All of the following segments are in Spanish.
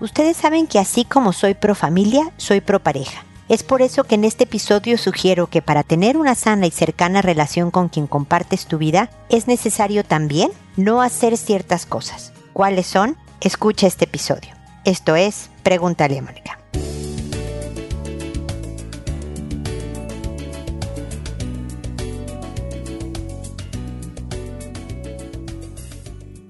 Ustedes saben que así como soy pro familia, soy pro pareja. Es por eso que en este episodio sugiero que para tener una sana y cercana relación con quien compartes tu vida, es necesario también no hacer ciertas cosas. ¿Cuáles son? Escucha este episodio. Esto es Pregúntale a Mónica.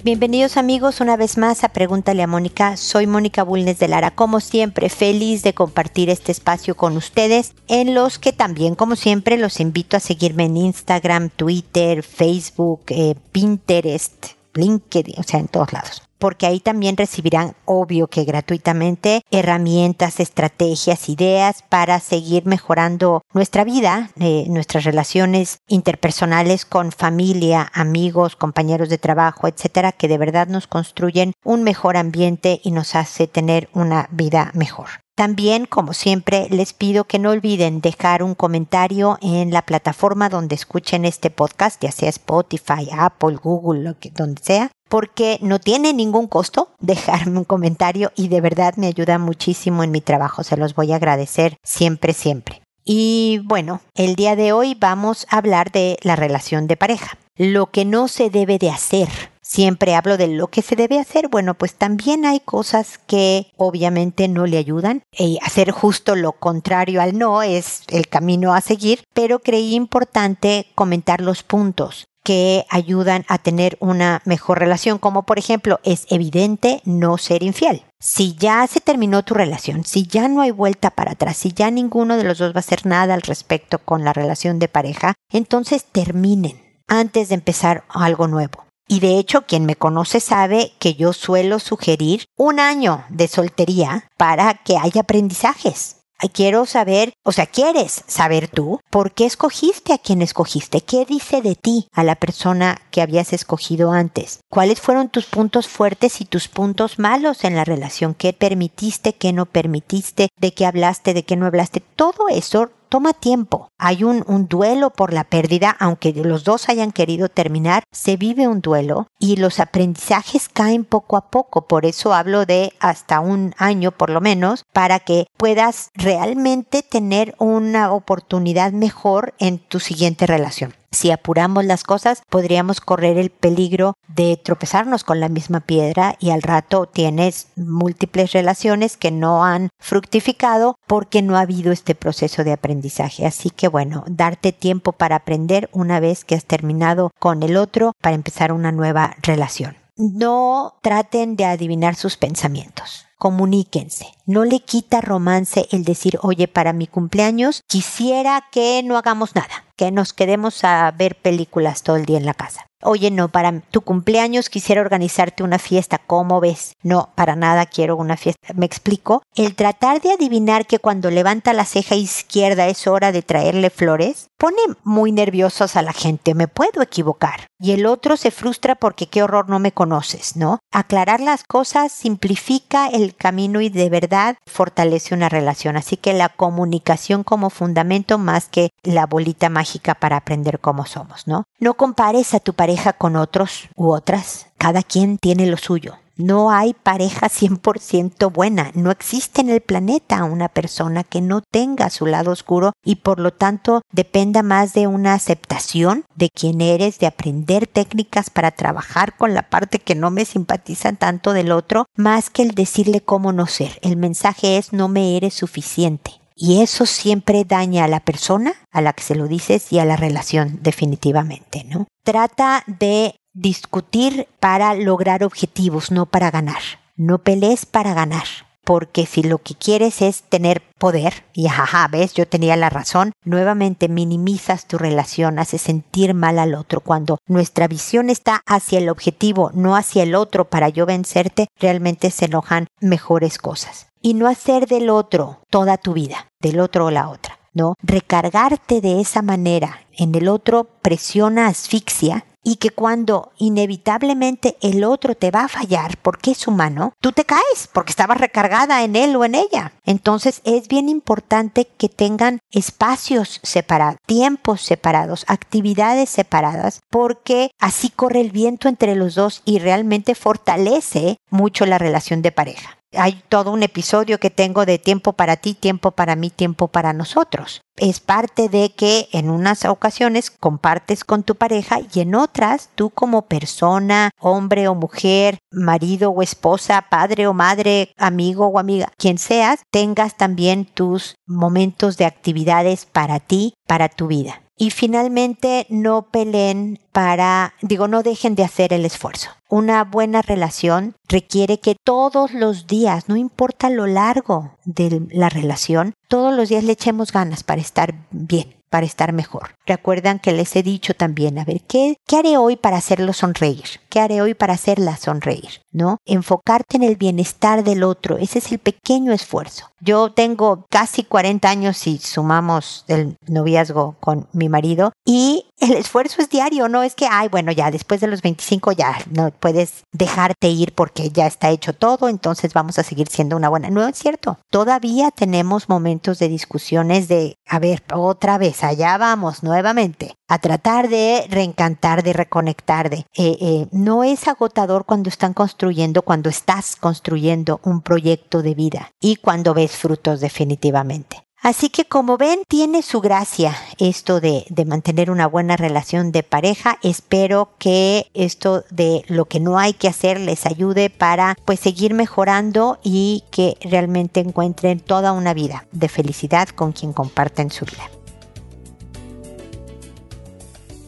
Bienvenidos amigos una vez más a Pregúntale a Mónica. Soy Mónica Bulnes de Lara. Como siempre, feliz de compartir este espacio con ustedes, en los que también, como siempre, los invito a seguirme en Instagram, Twitter, Facebook, eh, Pinterest, LinkedIn, o sea, en todos lados porque ahí también recibirán, obvio que gratuitamente, herramientas, estrategias, ideas para seguir mejorando nuestra vida, eh, nuestras relaciones interpersonales con familia, amigos, compañeros de trabajo, etcétera, que de verdad nos construyen un mejor ambiente y nos hace tener una vida mejor. También, como siempre, les pido que no olviden dejar un comentario en la plataforma donde escuchen este podcast, ya sea Spotify, Apple, Google, donde sea, porque no tiene ningún costo dejarme un comentario y de verdad me ayuda muchísimo en mi trabajo. Se los voy a agradecer siempre, siempre. Y bueno, el día de hoy vamos a hablar de la relación de pareja. Lo que no se debe de hacer siempre hablo de lo que se debe hacer. Bueno, pues también hay cosas que obviamente no le ayudan. Hacer justo lo contrario al no es el camino a seguir, pero creí importante comentar los puntos que ayudan a tener una mejor relación, como por ejemplo es evidente no ser infiel. Si ya se terminó tu relación, si ya no hay vuelta para atrás, si ya ninguno de los dos va a hacer nada al respecto con la relación de pareja, entonces terminen antes de empezar algo nuevo. Y de hecho, quien me conoce sabe que yo suelo sugerir un año de soltería para que haya aprendizajes. Quiero saber, o sea, quieres saber tú por qué escogiste a quien escogiste, qué dice de ti a la persona que habías escogido antes, cuáles fueron tus puntos fuertes y tus puntos malos en la relación, qué permitiste, qué no permitiste, de qué hablaste, de qué no hablaste, todo eso toma tiempo. Hay un, un, duelo por la pérdida, aunque los dos hayan querido terminar, se vive un duelo y los aprendizajes caen poco a poco. Por eso hablo de hasta un año por lo menos, para que puedas realmente tener una oportunidad mejor en tu siguiente relación. Si apuramos las cosas, podríamos correr el peligro de tropezarnos con la misma piedra y al rato tienes múltiples relaciones que no han fructificado porque no ha habido este proceso de aprendizaje. Así que bueno, darte tiempo para aprender una vez que has terminado con el otro para empezar una nueva relación. No traten de adivinar sus pensamientos comuníquense. No le quita romance el decir, oye, para mi cumpleaños quisiera que no hagamos nada, que nos quedemos a ver películas todo el día en la casa. Oye, no, para tu cumpleaños quisiera organizarte una fiesta, ¿cómo ves? No, para nada quiero una fiesta. ¿Me explico? El tratar de adivinar que cuando levanta la ceja izquierda es hora de traerle flores, pone muy nerviosos a la gente, me puedo equivocar. Y el otro se frustra porque qué horror no me conoces, ¿no? Aclarar las cosas simplifica el camino y de verdad fortalece una relación. Así que la comunicación como fundamento más que la bolita mágica para aprender cómo somos, ¿no? No compares a tu pareja con otros u otras. Cada quien tiene lo suyo. No hay pareja 100% buena. No existe en el planeta una persona que no tenga su lado oscuro y por lo tanto dependa más de una aceptación de quién eres, de aprender técnicas para trabajar con la parte que no me simpatiza tanto del otro, más que el decirle cómo no ser. El mensaje es no me eres suficiente. Y eso siempre daña a la persona a la que se lo dices y a la relación definitivamente, ¿no? Trata de discutir para lograr objetivos, no para ganar. No pelees para ganar. Porque si lo que quieres es tener poder, y jaja, ves, yo tenía la razón, nuevamente minimizas tu relación, hace sentir mal al otro. Cuando nuestra visión está hacia el objetivo, no hacia el otro para yo vencerte, realmente se enojan mejores cosas y no hacer del otro toda tu vida, del otro o la otra. ¿no? Recargarte de esa manera en el otro presiona, asfixia y que cuando inevitablemente el otro te va a fallar porque es humano, tú te caes porque estabas recargada en él o en ella. Entonces es bien importante que tengan espacios separados, tiempos separados, actividades separadas, porque así corre el viento entre los dos y realmente fortalece mucho la relación de pareja hay todo un episodio que tengo de tiempo para ti, tiempo para mí, tiempo para nosotros. Es parte de que en unas ocasiones compartes con tu pareja y en otras tú como persona, hombre o mujer, marido o esposa, padre o madre, amigo o amiga, quien seas, tengas también tus momentos de actividades para ti, para tu vida. Y finalmente, no peleen para, digo, no dejen de hacer el esfuerzo. Una buena relación requiere que todos los días, no importa lo largo de la relación, todos los días le echemos ganas para estar bien para estar mejor. Recuerdan que les he dicho también, a ver, ¿qué, ¿qué haré hoy para hacerlo sonreír? ¿Qué haré hoy para hacerla sonreír? ¿No? Enfocarte en el bienestar del otro, ese es el pequeño esfuerzo. Yo tengo casi 40 años si sumamos el noviazgo con mi marido y el esfuerzo es diario, no es que, ay, bueno, ya después de los 25 ya no puedes dejarte ir porque ya está hecho todo, entonces vamos a seguir siendo una buena. No es cierto. Todavía tenemos momentos de discusiones de, a ver, otra vez, allá vamos nuevamente a tratar de reencantar, de reconectar, de... Eh, eh, no es agotador cuando están construyendo, cuando estás construyendo un proyecto de vida y cuando ves frutos definitivamente. Así que como ven, tiene su gracia esto de, de, mantener una buena relación de pareja. Espero que esto de lo que no hay que hacer les ayude para pues seguir mejorando y que realmente encuentren toda una vida de felicidad con quien comparten su vida.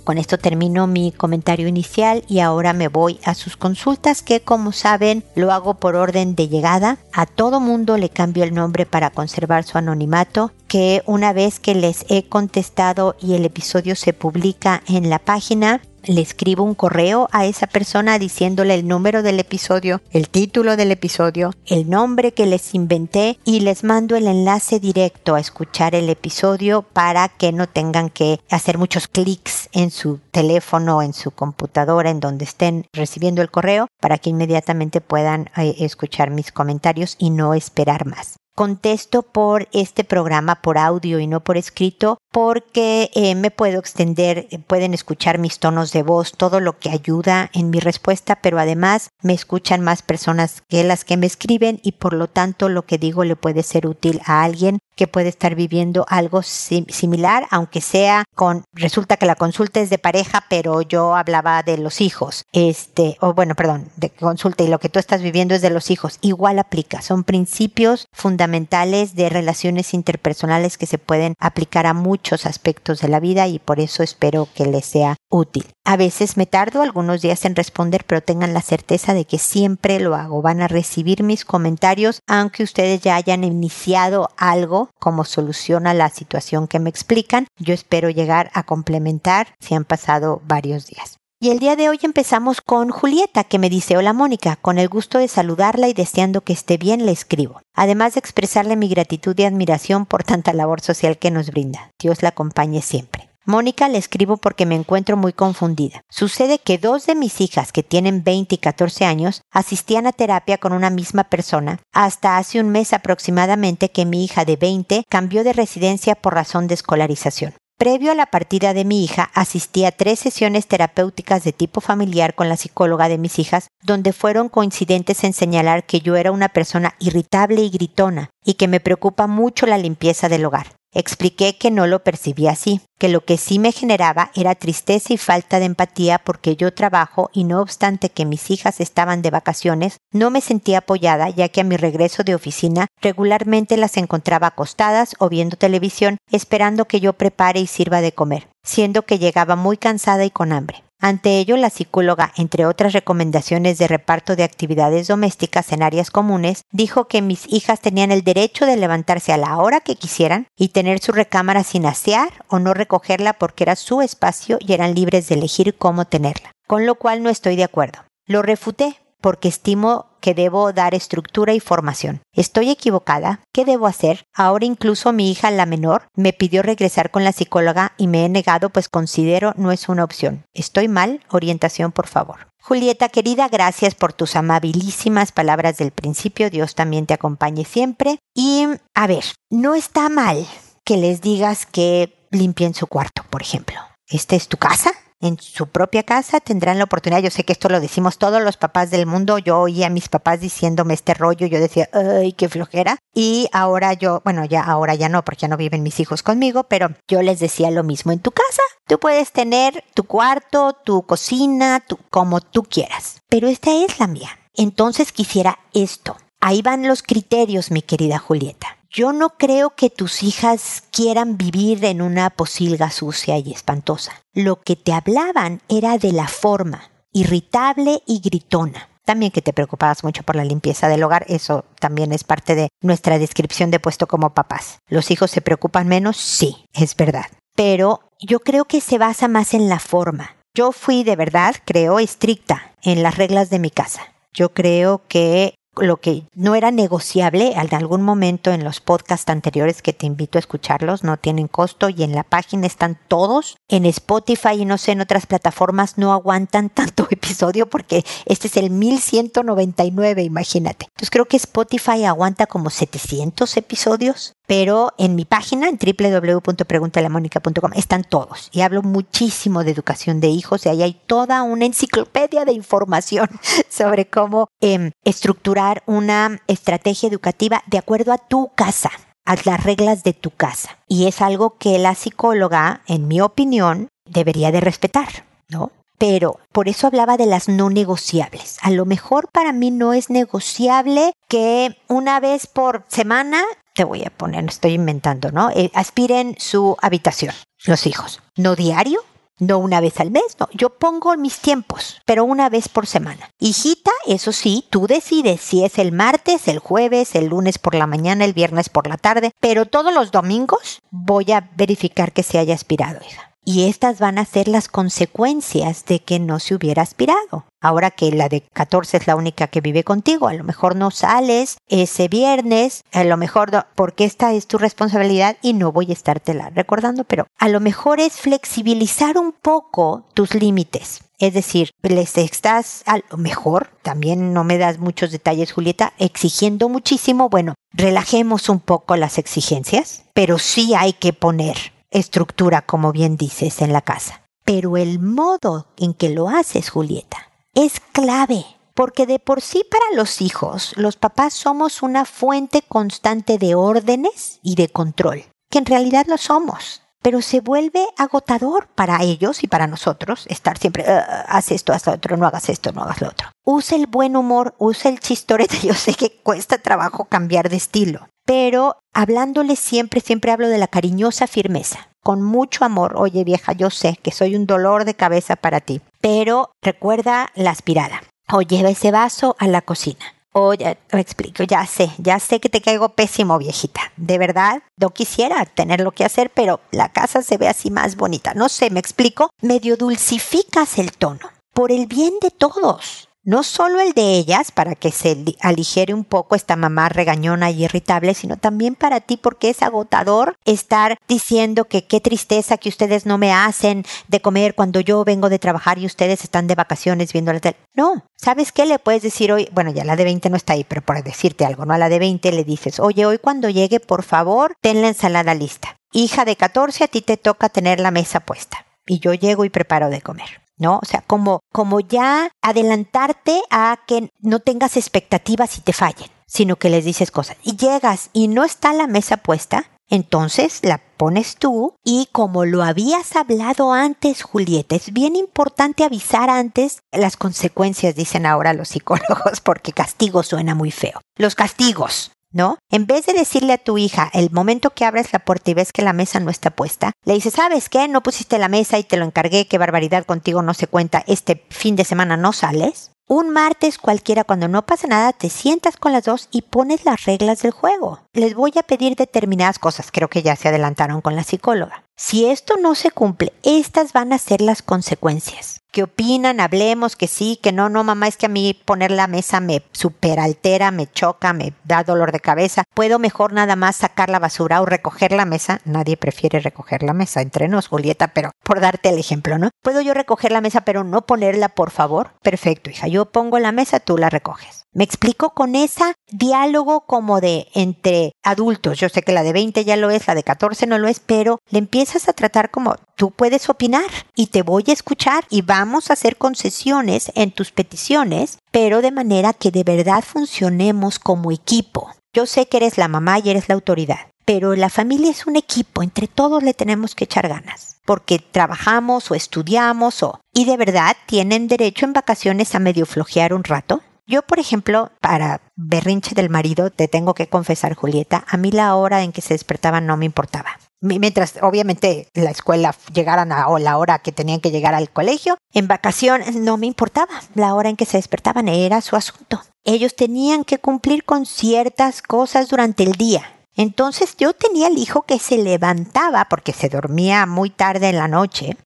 Con esto termino mi comentario inicial y ahora me voy a sus consultas que como saben lo hago por orden de llegada. A todo mundo le cambio el nombre para conservar su anonimato que una vez que les he contestado y el episodio se publica en la página, le escribo un correo a esa persona diciéndole el número del episodio, el título del episodio, el nombre que les inventé y les mando el enlace directo a escuchar el episodio para que no tengan que hacer muchos clics en su teléfono, en su computadora, en donde estén recibiendo el correo, para que inmediatamente puedan eh, escuchar mis comentarios y no esperar más. Contesto por este programa por audio y no por escrito porque eh, me puedo extender, pueden escuchar mis tonos de voz, todo lo que ayuda en mi respuesta, pero además me escuchan más personas que las que me escriben y por lo tanto lo que digo le puede ser útil a alguien que puede estar viviendo algo similar, aunque sea con, resulta que la consulta es de pareja, pero yo hablaba de los hijos, este, o bueno, perdón, de consulta y lo que tú estás viviendo es de los hijos, igual aplica, son principios fundamentales de relaciones interpersonales que se pueden aplicar a muchos aspectos de la vida y por eso espero que les sea útil. A veces me tardo algunos días en responder, pero tengan la certeza de que siempre lo hago. Van a recibir mis comentarios, aunque ustedes ya hayan iniciado algo como solución a la situación que me explican. Yo espero llegar a complementar si han pasado varios días. Y el día de hoy empezamos con Julieta, que me dice, hola Mónica, con el gusto de saludarla y deseando que esté bien le escribo, además de expresarle mi gratitud y admiración por tanta labor social que nos brinda. Dios la acompañe siempre. Mónica le escribo porque me encuentro muy confundida. Sucede que dos de mis hijas, que tienen 20 y 14 años, asistían a terapia con una misma persona hasta hace un mes aproximadamente que mi hija de 20 cambió de residencia por razón de escolarización. Previo a la partida de mi hija, asistí a tres sesiones terapéuticas de tipo familiar con la psicóloga de mis hijas, donde fueron coincidentes en señalar que yo era una persona irritable y gritona y que me preocupa mucho la limpieza del hogar. Expliqué que no lo percibía así, que lo que sí me generaba era tristeza y falta de empatía porque yo trabajo y no obstante que mis hijas estaban de vacaciones, no me sentía apoyada ya que a mi regreso de oficina regularmente las encontraba acostadas o viendo televisión esperando que yo prepare y sirva de comer, siendo que llegaba muy cansada y con hambre. Ante ello, la psicóloga, entre otras recomendaciones de reparto de actividades domésticas en áreas comunes, dijo que mis hijas tenían el derecho de levantarse a la hora que quisieran y tener su recámara sin asear o no recogerla porque era su espacio y eran libres de elegir cómo tenerla, con lo cual no estoy de acuerdo. Lo refuté porque estimo que debo dar estructura y formación. ¿Estoy equivocada? ¿Qué debo hacer? Ahora incluso mi hija, la menor, me pidió regresar con la psicóloga y me he negado pues considero no es una opción. ¿Estoy mal? Orientación, por favor. Julieta, querida, gracias por tus amabilísimas palabras del principio. Dios también te acompañe siempre. Y, a ver, no está mal que les digas que limpien su cuarto, por ejemplo. ¿Esta es tu casa? En su propia casa tendrán la oportunidad. Yo sé que esto lo decimos todos los papás del mundo. Yo oí a mis papás diciéndome este rollo. Yo decía, ay, qué flojera. Y ahora yo, bueno, ya ahora ya no, porque ya no viven mis hijos conmigo, pero yo les decía lo mismo en tu casa. Tú puedes tener tu cuarto, tu cocina, tu, como tú quieras. Pero esta es la mía. Entonces quisiera esto. Ahí van los criterios, mi querida Julieta. Yo no creo que tus hijas quieran vivir en una posilga sucia y espantosa. Lo que te hablaban era de la forma, irritable y gritona. También que te preocupabas mucho por la limpieza del hogar, eso también es parte de nuestra descripción de puesto como papás. ¿Los hijos se preocupan menos? Sí, es verdad. Pero yo creo que se basa más en la forma. Yo fui de verdad, creo, estricta en las reglas de mi casa. Yo creo que lo que no era negociable en algún momento en los podcasts anteriores que te invito a escucharlos, no tienen costo y en la página están todos. En Spotify y no sé, en otras plataformas no aguantan tanto episodio porque este es el 1199, imagínate. Entonces creo que Spotify aguanta como 700 episodios pero en mi página, en www.preguntalemónica.com, están todos. Y hablo muchísimo de educación de hijos y ahí hay toda una enciclopedia de información sobre cómo em, estructurar una estrategia educativa de acuerdo a tu casa a las reglas de tu casa. Y es algo que la psicóloga, en mi opinión, debería de respetar, ¿no? Pero por eso hablaba de las no negociables. A lo mejor para mí no es negociable que una vez por semana te voy a poner, estoy inventando, ¿no? Eh, aspiren su habitación, los hijos. No diario, no una vez al mes, no. Yo pongo mis tiempos, pero una vez por semana. Hijita, eso sí, tú decides si es el martes, el jueves, el lunes por la mañana, el viernes por la tarde, pero todos los domingos voy a verificar que se haya aspirado, hija y estas van a ser las consecuencias de que no se hubiera aspirado. Ahora que la de 14 es la única que vive contigo, a lo mejor no sales ese viernes, a lo mejor porque esta es tu responsabilidad y no voy a estártela recordando, pero a lo mejor es flexibilizar un poco tus límites. Es decir, les estás a lo mejor, también no me das muchos detalles, Julieta, exigiendo muchísimo. Bueno, relajemos un poco las exigencias, pero sí hay que poner estructura, como bien dices, en la casa. Pero el modo en que lo haces, Julieta, es clave. Porque de por sí para los hijos, los papás somos una fuente constante de órdenes y de control, que en realidad lo somos. Pero se vuelve agotador para ellos y para nosotros estar siempre, ah, haz esto, haz lo otro, no hagas esto, no hagas lo otro. Usa el buen humor, usa el chistorete. Yo sé que cuesta trabajo cambiar de estilo, pero hablándole siempre, siempre hablo de la cariñosa firmeza, con mucho amor. Oye vieja, yo sé que soy un dolor de cabeza para ti, pero recuerda la aspirada o lleva ese vaso a la cocina. Oye, me explico, ya sé, ya sé que te caigo pésimo, viejita. De verdad, no quisiera tener lo que hacer, pero la casa se ve así más bonita. No sé, me explico, medio dulcificas el tono. Por el bien de todos no solo el de ellas, para que se aligere un poco esta mamá regañona y irritable, sino también para ti porque es agotador estar diciendo que qué tristeza que ustedes no me hacen de comer cuando yo vengo de trabajar y ustedes están de vacaciones viendo la tele. No, ¿sabes qué le puedes decir hoy? Bueno, ya la de 20 no está ahí, pero por decirte algo, ¿no? A la de 20 le dices, oye, hoy cuando llegue, por favor, ten la ensalada lista. Hija de 14, a ti te toca tener la mesa puesta. Y yo llego y preparo de comer. ¿No? O sea, como, como ya adelantarte a que no tengas expectativas y te fallen, sino que les dices cosas. Y llegas y no está la mesa puesta, entonces la pones tú y como lo habías hablado antes, Julieta, es bien importante avisar antes las consecuencias, dicen ahora los psicólogos, porque castigo suena muy feo. Los castigos, ¿no? En vez de decirle a tu hija el momento que abres la puerta y ves que la mesa no está puesta, le dices, ¿sabes qué? No pusiste la mesa y te lo encargué, qué barbaridad contigo no se cuenta, este fin de semana no sales. Un martes cualquiera, cuando no pasa nada, te sientas con las dos y pones las reglas del juego. Les voy a pedir determinadas cosas, creo que ya se adelantaron con la psicóloga. Si esto no se cumple, estas van a ser las consecuencias. ¿Qué opinan? Hablemos, que sí, que no, no, mamá, es que a mí poner la mesa me superaltera, me choca, me da dolor de cabeza. ¿Puedo mejor nada más sacar la basura o recoger la mesa? Nadie prefiere recoger la mesa, entre nos, Julieta, pero por darte el ejemplo, ¿no? ¿Puedo yo recoger la mesa pero no ponerla, por favor? Perfecto, hija, pongo la mesa, tú la recoges. Me explico con ese diálogo como de entre adultos. Yo sé que la de 20 ya lo es, la de 14 no lo es, pero le empiezas a tratar como tú puedes opinar y te voy a escuchar y vamos a hacer concesiones en tus peticiones, pero de manera que de verdad funcionemos como equipo. Yo sé que eres la mamá y eres la autoridad, pero la familia es un equipo, entre todos le tenemos que echar ganas, porque trabajamos o estudiamos o... Y de verdad tienen derecho en vacaciones a medio flojear un rato. Yo, por ejemplo, para berrinche del marido, te tengo que confesar, Julieta, a mí la hora en que se despertaban no me importaba. Mientras obviamente la escuela llegaran a o la hora que tenían que llegar al colegio, en vacaciones no me importaba. La hora en que se despertaban era su asunto. Ellos tenían que cumplir con ciertas cosas durante el día entonces yo tenía el hijo que se levantaba porque se dormía muy tarde en la noche,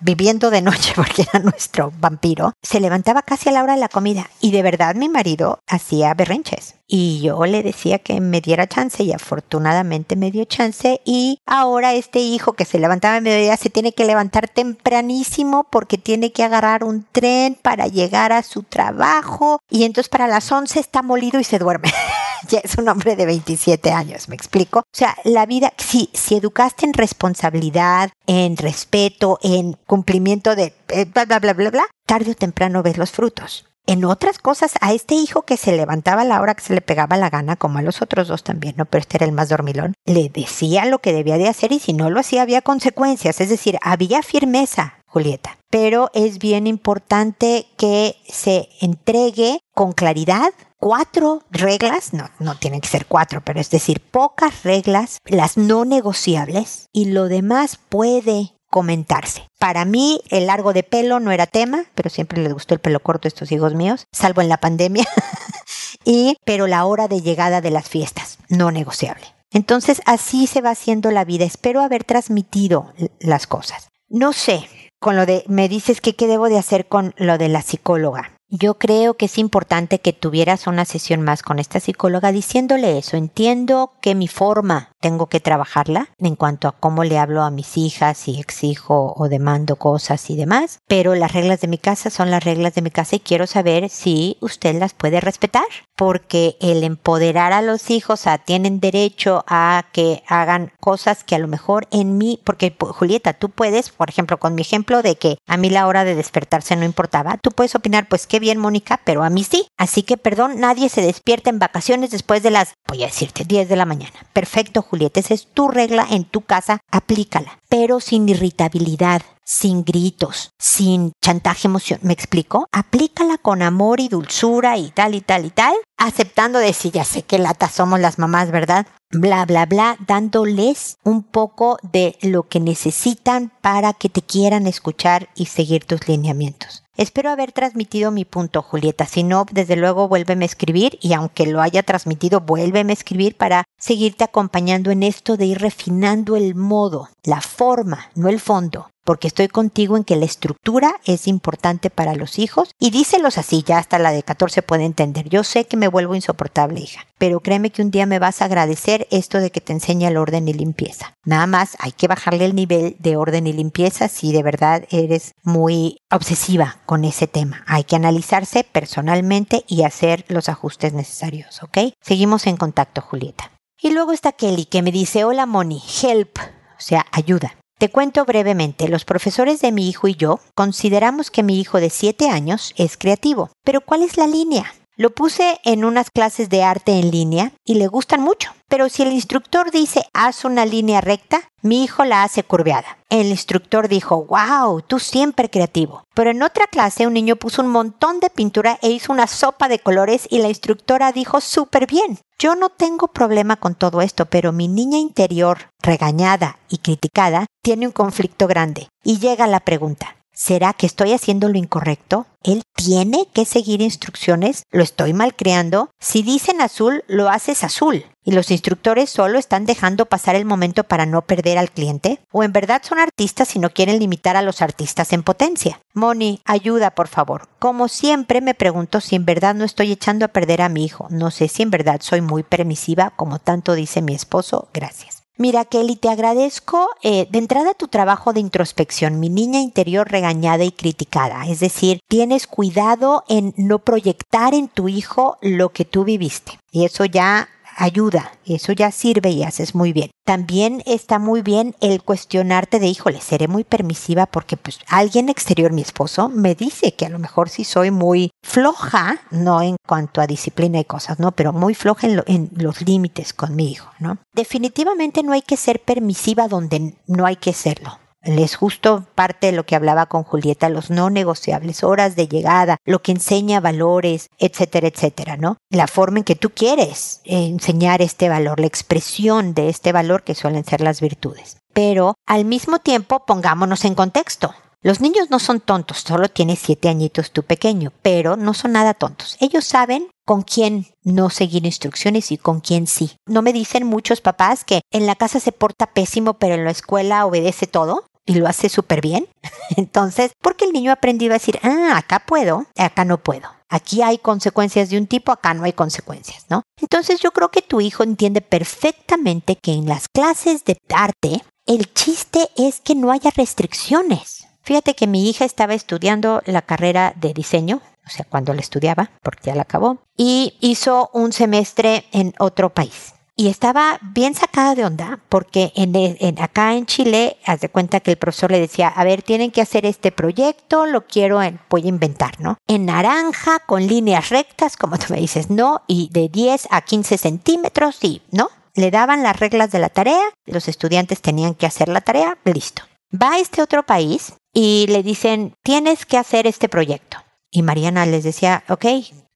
viviendo de noche porque era nuestro vampiro, se levantaba casi a la hora de la comida y de verdad mi marido hacía berrinches. Y yo le decía que me diera chance y afortunadamente me dio chance y ahora este hijo que se levantaba en mediodía se tiene que levantar tempranísimo porque tiene que agarrar un tren para llegar a su trabajo y entonces para las 11 está molido y se duerme. ya es un hombre de 27 años, ¿me explico? O sea, la vida, si, si educaste en responsabilidad, en respeto, en cumplimiento de eh, bla, bla, bla, bla, bla, tarde o temprano ves los frutos en otras cosas a este hijo que se levantaba a la hora que se le pegaba la gana, como a los otros dos también, ¿no? Pero este era el más dormilón, le decía lo que debía de hacer y si no lo hacía había consecuencias, es decir, había firmeza, Julieta. Pero es bien importante que se entregue con claridad cuatro reglas, no, no tienen que ser cuatro, pero es decir, pocas reglas, las no negociables, y lo demás puede comentarse. Para mí el largo de pelo no era tema, pero siempre les gustó el pelo corto a estos hijos míos, salvo en la pandemia. y pero la hora de llegada de las fiestas, no negociable. Entonces así se va haciendo la vida. Espero haber transmitido las cosas. No sé, con lo de me dices que qué debo de hacer con lo de la psicóloga. Yo creo que es importante que tuvieras una sesión más con esta psicóloga diciéndole eso. Entiendo que mi forma tengo que trabajarla en cuanto a cómo le hablo a mis hijas, si exijo o demando cosas y demás, pero las reglas de mi casa son las reglas de mi casa y quiero saber si usted las puede respetar, porque el empoderar a los hijos a, tienen derecho a que hagan cosas que a lo mejor en mí, porque Julieta, tú puedes, por ejemplo, con mi ejemplo de que a mí la hora de despertarse no importaba, tú puedes opinar, pues qué bien, Mónica, pero a mí sí. Así que, perdón, nadie se despierta en vacaciones después de las, voy a decirte, 10 de la mañana. Perfecto, Julieta, esa es tu regla en tu casa, aplícala, pero sin irritabilidad, sin gritos, sin chantaje emocional. ¿Me explico? Aplícala con amor y dulzura y tal y tal y tal, aceptando de si ya sé que lata somos las mamás, ¿verdad? Bla, bla, bla, dándoles un poco de lo que necesitan para que te quieran escuchar y seguir tus lineamientos. Espero haber transmitido mi punto, Julieta. Si no, desde luego vuélveme a escribir y aunque lo haya transmitido, vuélveme a escribir para seguirte acompañando en esto de ir refinando el modo, la forma, no el fondo, porque estoy contigo en que la estructura es importante para los hijos y díselos así, ya hasta la de 14 puede entender. Yo sé que me vuelvo insoportable, hija, pero créeme que un día me vas a agradecer esto de que te enseña el orden y limpieza. Nada más hay que bajarle el nivel de orden y limpieza si de verdad eres muy obsesiva con ese tema. Hay que analizarse personalmente y hacer los ajustes necesarios, ¿ok? Seguimos en contacto, Julieta. Y luego está Kelly que me dice, hola Moni, help, o sea, ayuda. Te cuento brevemente, los profesores de mi hijo y yo consideramos que mi hijo de 7 años es creativo. Pero ¿cuál es la línea? Lo puse en unas clases de arte en línea y le gustan mucho. Pero si el instructor dice haz una línea recta, mi hijo la hace curveada. El instructor dijo, wow, tú siempre creativo. Pero en otra clase un niño puso un montón de pintura e hizo una sopa de colores y la instructora dijo súper bien. Yo no tengo problema con todo esto, pero mi niña interior, regañada y criticada, tiene un conflicto grande. Y llega la pregunta, ¿Será que estoy haciendo lo incorrecto? Él tiene que seguir instrucciones, lo estoy malcriando. Si dicen azul, lo haces azul. ¿Y los instructores solo están dejando pasar el momento para no perder al cliente? ¿O en verdad son artistas y no quieren limitar a los artistas en potencia? Moni, ayuda por favor. Como siempre me pregunto si en verdad no estoy echando a perder a mi hijo. No sé si en verdad soy muy permisiva, como tanto dice mi esposo. Gracias. Mira, Kelly, te agradezco eh, de entrada tu trabajo de introspección, mi niña interior regañada y criticada. Es decir, tienes cuidado en no proyectar en tu hijo lo que tú viviste. Y eso ya ayuda, eso ya sirve y haces muy bien. También está muy bien el cuestionarte de, híjole, seré muy permisiva porque pues alguien exterior, mi esposo, me dice que a lo mejor sí soy muy floja, no en cuanto a disciplina y cosas, ¿no? Pero muy floja en, en los límites con mi hijo, ¿no? Definitivamente no hay que ser permisiva donde no hay que serlo es justo parte de lo que hablaba con Julieta, los no negociables, horas de llegada, lo que enseña valores, etcétera, etcétera, ¿no? La forma en que tú quieres enseñar este valor, la expresión de este valor que suelen ser las virtudes. Pero al mismo tiempo pongámonos en contexto. Los niños no son tontos, solo tienes siete añitos tú pequeño, pero no son nada tontos. Ellos saben con quién no seguir instrucciones y con quién sí. No me dicen muchos papás que en la casa se porta pésimo, pero en la escuela obedece todo y lo hace súper bien. Entonces, porque el niño ha aprendido a decir, ah, acá puedo, acá no puedo. Aquí hay consecuencias de un tipo, acá no hay consecuencias, ¿no? Entonces yo creo que tu hijo entiende perfectamente que en las clases de arte el chiste es que no haya restricciones. Fíjate que mi hija estaba estudiando la carrera de diseño, o sea, cuando la estudiaba, porque ya la acabó, y hizo un semestre en otro país y estaba bien sacada de onda porque en, acá en Chile, haz de cuenta que el profesor le decía, a ver, tienen que hacer este proyecto, lo quiero, en, voy a inventar, ¿no? En naranja, con líneas rectas, como tú me dices, ¿no? Y de 10 a 15 centímetros, y, ¿no? Le daban las reglas de la tarea, los estudiantes tenían que hacer la tarea, listo. Va a este otro país y le dicen, tienes que hacer este proyecto. Y Mariana les decía, ok,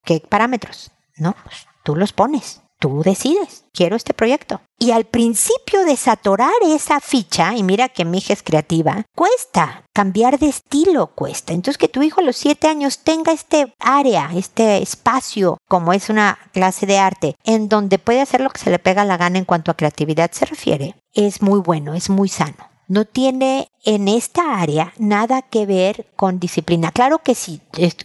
¿qué parámetros? No, pues tú los pones tú decides, quiero este proyecto. Y al principio desatorar esa ficha, y mira que mi hija es creativa, cuesta, cambiar de estilo cuesta. Entonces que tu hijo a los siete años tenga este área, este espacio, como es una clase de arte, en donde puede hacer lo que se le pega la gana en cuanto a creatividad se refiere, es muy bueno, es muy sano no tiene en esta área nada que ver con disciplina. Claro que si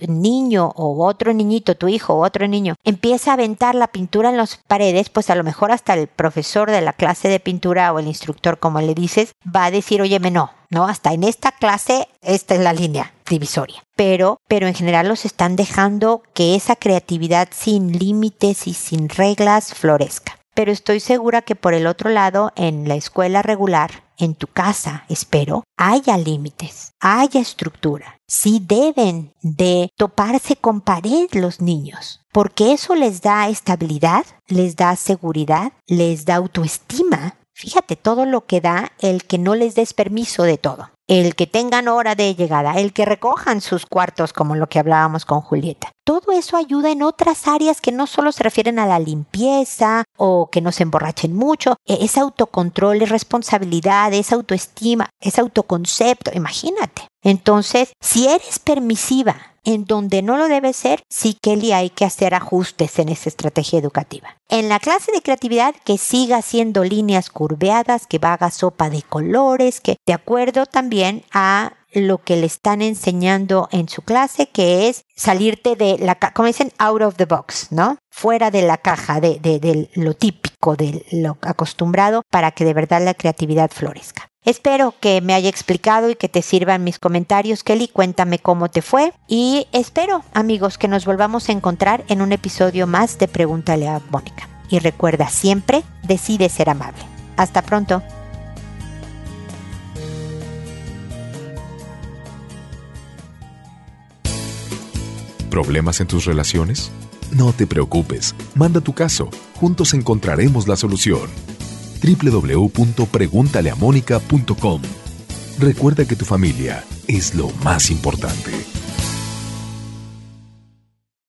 niño o otro niñito, tu hijo o otro niño, empieza a aventar la pintura en las paredes, pues a lo mejor hasta el profesor de la clase de pintura o el instructor, como le dices, va a decir, oye, no, no, hasta en esta clase esta es la línea divisoria. Pero, pero en general los están dejando que esa creatividad sin límites y sin reglas florezca. Pero estoy segura que por el otro lado, en la escuela regular, en tu casa, espero, haya límites, haya estructura. Sí deben de toparse con pared los niños, porque eso les da estabilidad, les da seguridad, les da autoestima. Fíjate todo lo que da el que no les des permiso de todo el que tengan hora de llegada, el que recojan sus cuartos, como lo que hablábamos con Julieta. Todo eso ayuda en otras áreas que no solo se refieren a la limpieza o que no se emborrachen mucho. E, es autocontrol, es responsabilidad, es autoestima, es autoconcepto. Imagínate. Entonces, si eres permisiva en donde no lo debe ser, sí, Kelly, hay que hacer ajustes en esa estrategia educativa. En la clase de creatividad, que siga haciendo líneas curveadas, que haga sopa de colores, que de acuerdo también a lo que le están enseñando en su clase, que es salirte de la, como dicen, out of the box, ¿no? Fuera de la caja, de, de lo típico, de lo acostumbrado, para que de verdad la creatividad florezca. Espero que me haya explicado y que te sirvan mis comentarios, Kelly. Cuéntame cómo te fue. Y espero, amigos, que nos volvamos a encontrar en un episodio más de Pregúntale a Mónica. Y recuerda siempre, decide ser amable. Hasta pronto. ¿Problemas en tus relaciones? No te preocupes, manda tu caso, juntos encontraremos la solución www.preguntaleamónica.com. Recuerda que tu familia es lo más importante.